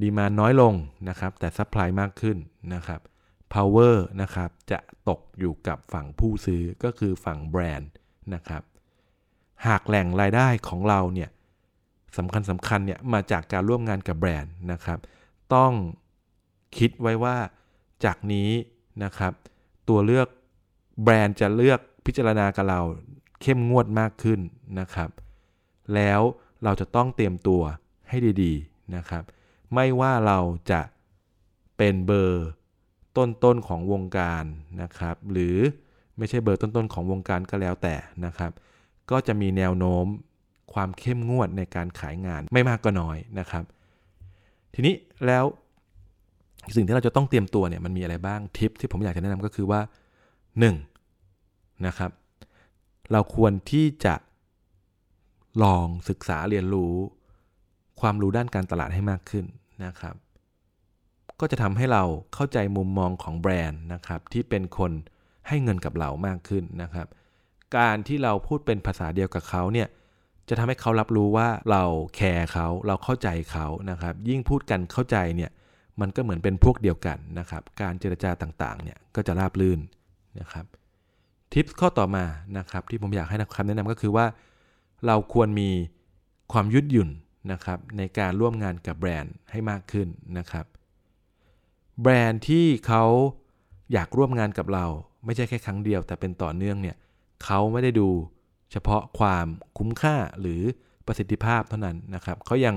demand น้อยลงนะครับ แต่ supply มากขึ้นนะครับ power นะครับจะตกอยู่กับฝั่งผู้ซื้อก็คือฝั่งแบรนด์นะครับ หากแหล่งรายได้ของเราเนี่ยสำคัญสำคัญเนี่ยมาจากการร่วมงานกับแบรนด์นะครับ ต้องคิดไว้ว่าจากนี้นะครับ ตัวเลือกแบรนด์จะเลือก พิจารณากับเราเข้มงวดมากขึ้นนะครับ แล้วเราจะต้องเตรียมตัวให้ดีๆนะครับ ไม่ว่าเราจะเป็นเบอร์ต้นๆของวงการนะครับ หรือไม่ใช่เบอร์ต้นๆของวงการก็แล้วแต่นะครับ ก็จะมีแนวโน้มความเข้มงวดในการขายงานไม่มากก็น้อยนะครับ ทีนี้แล้วสิ่งที่เราจะต้องเตรียมตัวเนี่ยมันมีอะไรบ้างทิปที่ผมอยากจะแนะนำก็คือว่า 1 นะครับ เราควรที่จะลองศึกษาเรียนรู้ ความรู้ด้านการตลาดให้มากขึ้นนะครับ ก็จะทำให้เราเข้าใจมุมมองของแบรนด์นะครับ ที่เป็นคนให้เงินกับเรามากขึ้นนะครับ การที่เราพูดเป็นภาษาเดียวกับเขาเนี่ยจะทำให้เขารับรู้ว่าเราแคร์เขาเราเข้าใจเขานะครับ ยิ่งพูดกันเข้าใจเนี่ยมันก็เหมือนเป็นพวกเดียวกันนะครับ การเจรจาต่างๆเนี่ยก็จะราบรื่นนะครับ ทิปข้อต่อมานะครับที่ผมอยากให้คำแนะนำก็คือว่า เราควรมีความยืดหยุ่นนะครับในการร่วมงานกับแบรนด์ให้มากขึ้นนะครับแบรนด์ที่เขาอยากร่วมงานกับเรา ไม่ใช่แค่ครั้งเดียว แต่เป็นต่อเนื่องเนี่ยเขาไม่ได้ดูเฉพาะความคุ้มค่าหรือประสิทธิภาพเท่านั้นนะครับเขายัง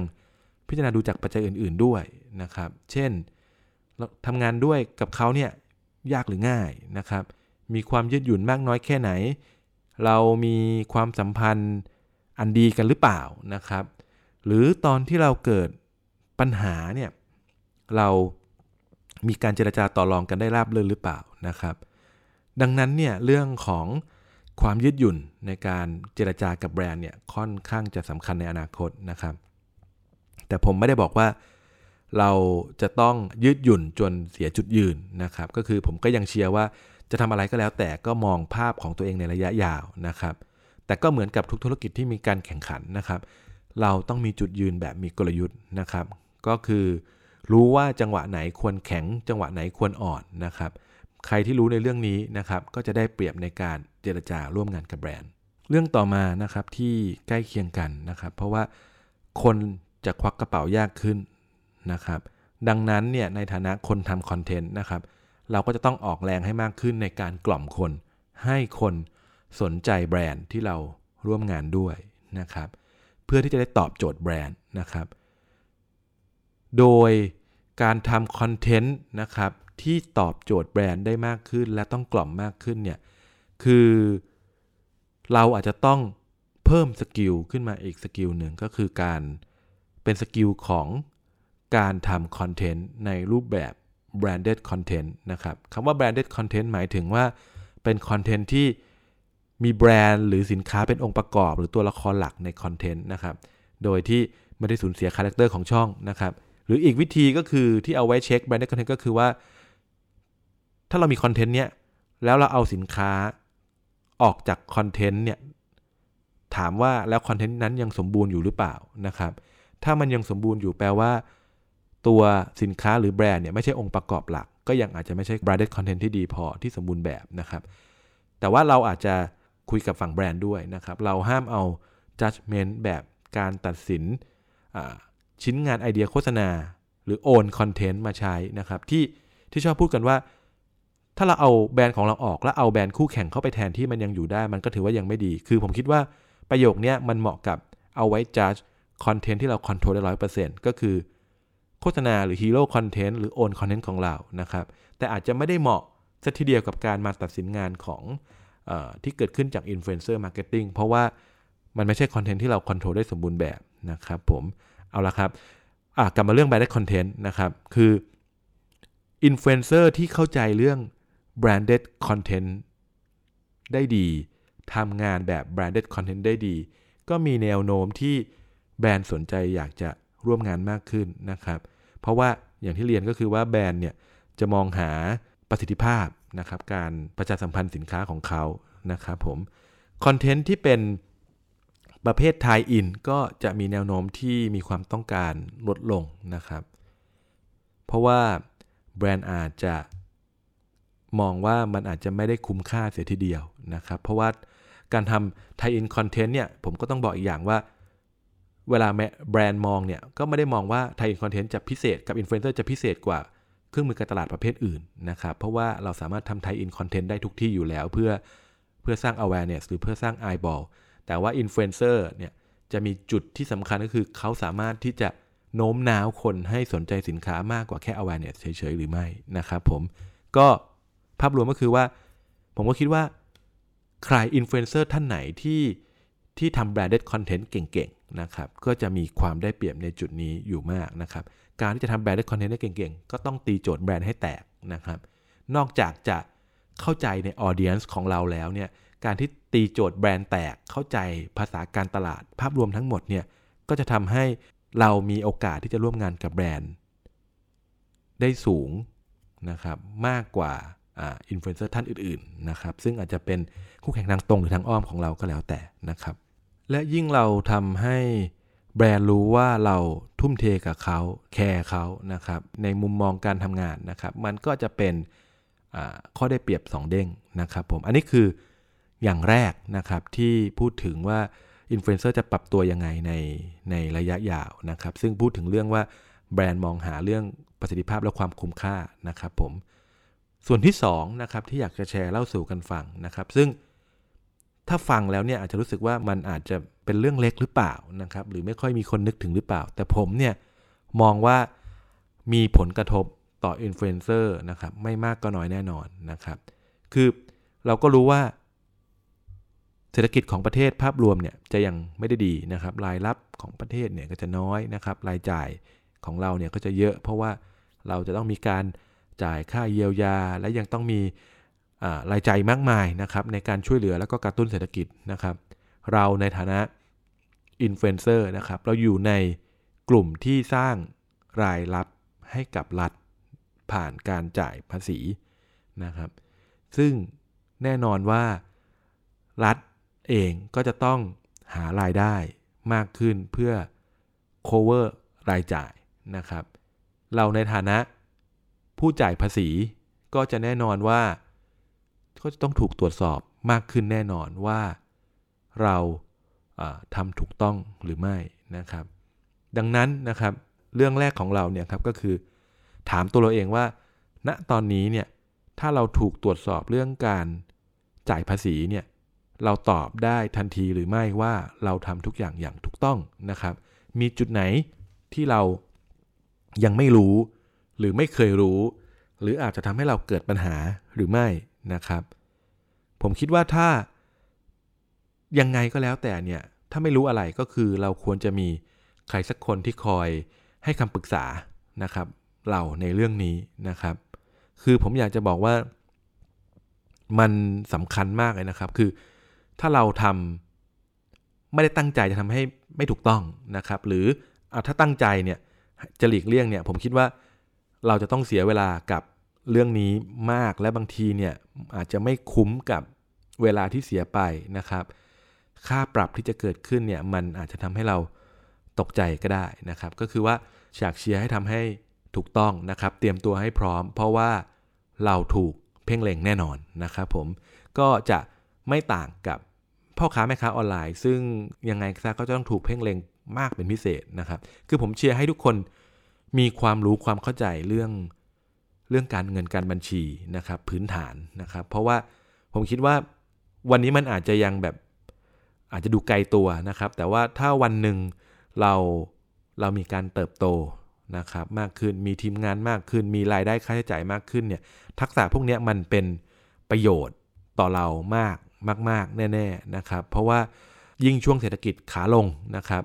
พิจารณาดูจากปัจจัยอื่น ๆด้วยนะครับ เช่นเราทำงานด้วยกับเขาเนี่ยยากหรือง่ายนะครับ มีความยืดหยุ่นมากน้อยแค่ไหน เรามีความสัมพันธ์อันดีกันหรือเปล่านะครับ หรือตอนที่เราเกิดปัญหาเนี่ยเรามีการเจรจาต่อรองกันได้ราบรื่นหรือเปล่านะครับ ดังนั้นเนี่ยเรื่องของความยืดหยุ่นในการเจรจากับแบรนด์เนี่ยค่อนข้างจะสำคัญในอนาคตนะครับ แต่ผมไม่ได้บอกว่า เราจะต้องยืดหยุ่นจนเสียจุดยืนนะครับ ก็คือผมก็ยังเชียร์ว่าจะทำอะไรก็แล้วแต่ก็มองภาพของตัวเองในระยะยาวนะครับ แต่ก็เหมือนกับทุกธุรกิจที่มีการแข่งขันนะครับ เราต้องมีจุดยืนแบบมีกลยุทธ์นะครับ ก็คือรู้ว่าจังหวะไหนควรแข็ง จังหวะไหนควรอ่อนนะครับ ใครที่รู้ในเรื่องนี้นะครับ ก็จะได้เปรียบในการเจรจาร่วมงานกับแบรนด์ เรื่องต่อมานะครับที่ใกล้เคียงกันนะครับ เพราะว่าคนจะควักกระเป๋ายากขึ้น นะครับ ดังนั้นเนี่ยในฐานะคนทำคอนเทนต์นะครับ เราก็จะต้องออกแรงให้มากขึ้นในการกล่อมคน ให้คนสนใจแบรนด์ที่เราร่วมงานด้วยนะครับ เพื่อที่จะได้ตอบโจทย์แบรนด์นะครับ โดยการทำคอนเทนต์นะครับที่ตอบโจทย์แบรนด์ได้มากขึ้น และต้องกล่อมมากขึ้นเนี่ยคือเราอาจจะต้องเพิ่ม skill ขึ้นมาอีก skill หนึ่งก็คือการเป็น skill ของ การทำคอนเทนต์ในรูปแบบ branded content นะครับคำว่า branded content หมายถึงว่าเป็นคอนเทนต์ที่มีแบรนด์หรือสินค้าเป็นองค์ประกอบ หรือตัวละครหลักในคอนเทนต์นะครับ โดยที่ไม่ได้สูญเสีย character ของช่องนะครับ หรืออีกวิธีก็คือที่เอาไว้เช็ค branded content ก็คือว่า ถ้าเรามีคอนเทนต์เนี้ย แล้วเราเอาสินค้าออกจากคอนเทนต์เนี่ย ถามว่าแล้วคอนเทนต์นั้นยังสมบูรณ์อยู่หรือเปล่านะครับ ถ้ามันยังสมบูรณ์อยู่แปลว่า ตัวสินค้าหรือแบรนด์เนี่ยไม่ใช่องค์ประกอบหลัก ก็ยังอาจจะไม่ใช่ branded content ที่ดีพอที่สมบูรณ์แบบนะครับ แต่ว่าเราอาจจะคุยกับฝั่งแบรนด์ด้วยนะครับ เราห้ามเอา judgment แบบการตัดสินชิ้นงานไอเดียโฆษณา หรือ own content มาใช้นะครับ ที่ที่ชอบพูดกันว่า ถ้าเราเอาแบรนด์ของเราออก แล้วเอาแบรนด์คู่แข่งเข้าไปแทนที่มันยังอยู่ได้ มันก็ถือว่ายังไม่ดี คือผมคิดว่าประโยคนี้มันเหมาะกับเอาไว้ judge คอนเทนต์ที่เรา control ได้ร้อยเปอร์เซ็นต์ก็คือ โฆษณาหรือ hero content หรือ own content ของเรานะครับ แต่อาจจะไม่ได้เหมาะเสียทีเดียวกับการมาตัดสินงานของอที่เกิดขึ้นจาก influencer marketing เพราะว่ามันไม่ใช่คอนเทนต์ที่เรา control ได้สมบูรณ์แบบนะครับผมเอาละครับกลับมาเรื่อง branded content นะครับ คืออินฟลูเอนเซอร์ที่เข้าใจเรื่อง branded content ได้ดีทำงานแบบ branded content ได้ดี ก็มีแนวโน้มที่แบรนด์สนใจอยากจะ ร่วมงานมากขึ้นนะครับ เพราะว่าอย่างที่เรียนก็คือว่าแบรนด์เนี่ยจะมองหาประสิทธิภาพนะครับ การประชาสัมพันธ์สินค้าของเขานะครับผมคอนเทนต์ที่เป็นประเภท tie-in ก็จะมีแนวโน้มที่มีความต้องการลดลงนะครับ เพราะว่าแบรนด์อาจจะมองว่ามันอาจจะไม่ได้คุ้มค่าเสียทีเดียวนะครับ เพราะว่าการทำ tie-in content เนี่ยผมก็ต้องบอกอีกอย่างว่า เวลาแบรนด์มองเนี่ยก็ไม่ได้มองว่า tie-in content จะพิเศษกับอินฟลูเอนเซอร์จะพิเศษกว่าเครื่องมือการตลาดประเภทอื่นนะครับ เพราะว่าเราสามารถทำ tie-in content ได้ทุกที่อยู่แล้ว เพื่อเพื่อสร้าง awareness หรือเพื่อสร้าง eyeball แต่ว่าอินฟลูเอนเซอร์เนี่ยจะมีจุดที่สำคัญก็คือเขาสามารถที่จะโน้มน้าวคนให้สนใจสินค้ามากกว่าแค่ awareness เฉยๆ หรือไม่นะครับผมก็ภาพรวมก็คือว่า ผมก็คิดว่าใครอินฟลูเอนเซอร์ท่านไหนที่ที่ทำ branded content เก่ง นะครับก็จะมีความได้เปรียบในจุดนี้อยู่มากนะครับการที่จะทำ branded content ได้เก่งๆ ก็ต้องตีโจทย์แบรนด์ให้แตกนะครับนอกจากจะเข้าใจใน audience ของเราแล้วเนี่ยการที่ตีโจทย์แบรนด์แตกเข้าใจภาษาการตลาดภาพรวมทั้งหมดเนี่ยก็จะทำให้เรามีโอกาสที่จะร่วมงานกับแบรนด์ ได้สูงนะครับมากกว่าอินฟลูเอนเซอร์ท่านอื่นๆนะครับซึ่งอาจจะเป็นคู่แข่งทางตรงหรือทางอ้อมของเราก็แล้วแต่นะครับ และยิ่งเราทำให้แบรนด์รู้ว่าเราทุ่มเทกับเขาแคร์เขานะครับ ในมุมมองการทำงานนะครับ มันก็จะเป็นข้อได้เปรียบ 2 เด้งนะครับผม อันนี้คืออย่างแรกนะครับที่พูดถึงว่าอินฟลูเอนเซอร์จะปรับตัวยังไงในในระยะยาวนะครับ ซึ่งพูดถึงเรื่องว่าแบรนด์มองหาเรื่องประสิทธิภาพและความคุ้มค่านะครับผม ส่วนที่2นะครับที่อยากจะแชร์เล่าสู่กันฟังนะครับ ซึ่ง ถ้าฟังแล้วเนี่ยอาจจะรู้สึกว่ามันอาจจะเป็นเรื่องเล็กหรือเปล่านะครับ หรือไม่ค่อยมีคนนึกถึงหรือเปล่า แต่ผมเนี่ยมองว่ามีผลกระทบต่ออินฟลูเอนเซอร์นะครับ ไม่มากก็น้อยแน่นอนนะครับ คือเราก็รู้ว่า เศรษฐกิจของประเทศภาพรวมเนี่ยจะยังไม่ได้ดีนะครับ รายรับของประเทศเนี่ยก็จะน้อยนะครับ รายจ่ายของเราเนี่ยก็จะเยอะ เพราะว่าเราจะต้องมีการจ่ายค่าเยียวยา และยังต้องมี รายจ่ายมากมายนะครับในการช่วยเหลือแล้วก็กระตุ้นเศรษฐกิจนะครับ เราในฐานะอินฟลูเอนเซอร์นะครับเราอยู่ในกลุ่มที่สร้างรายรับให้กับรัฐผ่านการจ่ายภาษีนะครับ ซึ่งแน่นอนว่ารัฐเองก็จะต้องหารายได้มากขึ้นเพื่อ cover รายจ่ายนะครับ เราในฐานะผู้จ่ายภาษีก็จะแน่นอนว่า ก็จะต้องถูกตรวจสอบมากขึ้นแน่นอนว่าเราทำถูกต้องหรือไม่นะครับ ดังนั้นนะครับเรื่องแรกของเราเนี่ยครับก็คือ ถามตัวเราเองว่า ณตอนนี้เนี่ยถ้าเราถูกตรวจสอบเรื่องการจ่ายภาษีเนี่ยเราตอบได้ทันทีหรือไม่ว่าเราทำทุกอย่างอย่างถูกต้องนะครับ มีจุดไหนที่เรายังไม่รู้ หรือไม่เคยรู้ หรืออาจจะทำให้เราเกิดปัญหาหรือไม่ นะครับ ผมคิดว่าถ้ายังไงก็แล้วแต่เนี่ย ถ้าไม่รู้อะไรก็คือเราควรจะมีใครสักคนที่คอยให้คำปรึกษานะครับ เราในเรื่องนี้นะครับ คือผมอยากจะบอกว่ามันสำคัญมากเลยนะครับ คือถ้าเราทำไม่ได้ตั้งใจจะทำให้ไม่ถูกต้องนะครับ หรือเอาถ้าตั้งใจเนี่ยจะหลีกเลี่ยงเนี่ย ผมคิดว่าเราจะต้องเสียเวลากับ เรื่องนี้มากและบางทีเนี่ยอาจจะไม่คุ้มกับเวลาที่เสียไปนะครับ ค่าปรับที่จะเกิดขึ้นเนี่ยมันอาจจะทำให้เราตกใจก็ได้นะครับ ก็คือว่าฉากเชียร์ให้ทำให้ถูกต้องนะครับ เตรียมตัวให้พร้อม เพราะว่าเราถูกเพ่งเล็งแน่นอนนะครับผมก็จะไม่ต่างกับพ่อค้าแม่ค้าออนไลน์ ซึ่งยังไงซะก็จะต้องถูกเพ่งเล็งมากเป็นพิเศษนะครับ คือผมเชียร์ให้ทุกคนมีความรู้ความเข้าใจเรื่อง เรื่องการเงินการบัญชีนะครับพื้นฐานนะครับ เพราะว่าผมคิดว่าวันนี้มันอาจจะยังแบบอาจจะดูไกลตัวนะครับ แต่ว่าถ้าวันหนึ่งเราเรามีการเติบโตนะครับ มากขึ้นมีทีมงานมากขึ้น มีรายได้ค่าใช้จ่ายมากขึ้นเนี่ยทักษะพวกนี้มันเป็นประโยชน์ต่อเรามากมาก ๆ แน่ ๆ นะครับ เพราะว่ายิ่งช่วงเศรษฐกิจขาลงนะครับ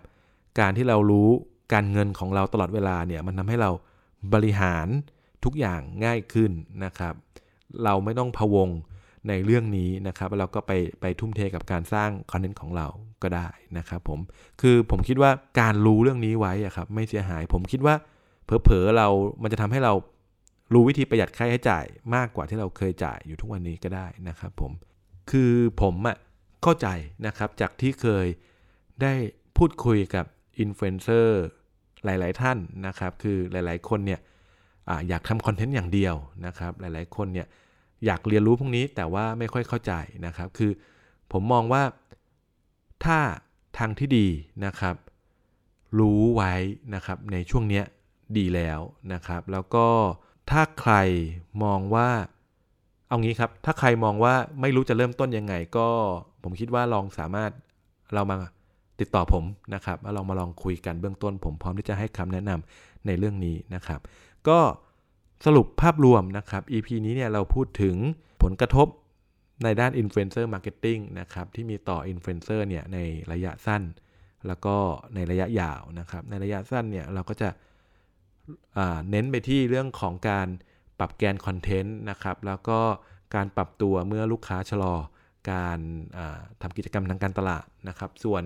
การที่เรารู้การเงินของเราตลอดเวลาเนี่ยมันทำให้เราบริหาร ทุกอย่างง่ายขึ้นนะครับ เราไม่ต้องพะวงในเรื่องนี้นะครับเราก็ไปไปทุ่มเทกับการสร้างคอนเทนต์ของเราก็ได้นะครับผมคือผมคิดว่าการรู้เรื่องนี้ไว้อะครับไม่เสียหาย ผมคิดว่าเผลอๆเรา มันจะทำให้เรารู้วิธีประหยัดค่าใช้จ่ายมากกว่าที่เราเคยจ่ายอยู่ทุกวันนี้ก็ได้นะครับผมคือผมอะเข้าใจนะครับจากที่เคยได้พูดคุยกับอินฟลูเอนเซอร์หลาย ๆ ท่านนะครับ คือหลาย ๆ คนเนี่ย อยากทำคอนเทนต์อย่างเดียวนะครับ หลายๆ คนเนี่ยอยากเรียนรู้พวกนี้แต่ว่าไม่ค่อยเข้าใจนะครับ คือผมมองว่าถ้าทางที่ดีนะครับ รู้ไว้นะครับในช่วงเนี้ยดีแล้วนะครับ แล้วก็ถ้าใครมองว่าเอางี้ครับ ถ้าใครมองว่าไม่รู้จะเริ่มต้นยังไง ก็ผมคิดว่าลองสามารถเรามาติดต่อผมนะครับลองมาลองคุยกันเบื้องต้นผมพร้อมที่จะให้คำแนะนำในเรื่องนี้นะครับ ก็สรุปภาพรวมนะครับ EP นี้เนี่ยเราพูดถึงผลกระทบในด้าน Influencer Marketing นะครับที่มีต่อ Influencer เนี่ยในระยะสั้น แล้วก็ในระยะยาวนะครับ ในระยะสั้นเนี่ยเราก็จะเน้นไปที่เรื่องของการปรับแกนคอนเทนต์นะครับ แล้วก็การปรับตัวเมื่อลูกค้าชะลอการทำกิจกรรมทางการตลาดนะครับ ส่วน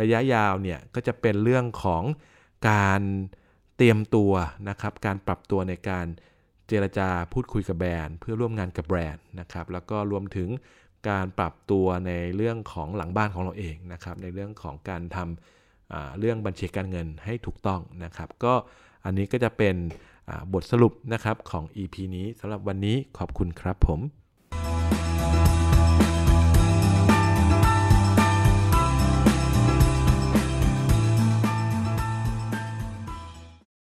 ระยะยาวเนี่ยก็จะเป็นเรื่องของการ ตรียมตัวนะครับการปรับตัวในการเจรจาพูดคุยกับแบรนด์ เพื่อร่วมงานกับแบรนด์นะครับแล้วก็รวมถึงการปรับตัวในเรื่องของหลังบ้านของเราเองนะครับในเรื่องของการทำเรื่องบัญชีการเงินให้ถูกต้องนะครับ ก็อันนี้ก็จะเป็นบทสรุปนะครับของ EP นี้สำหรับวันนี้ขอบคุณครับผม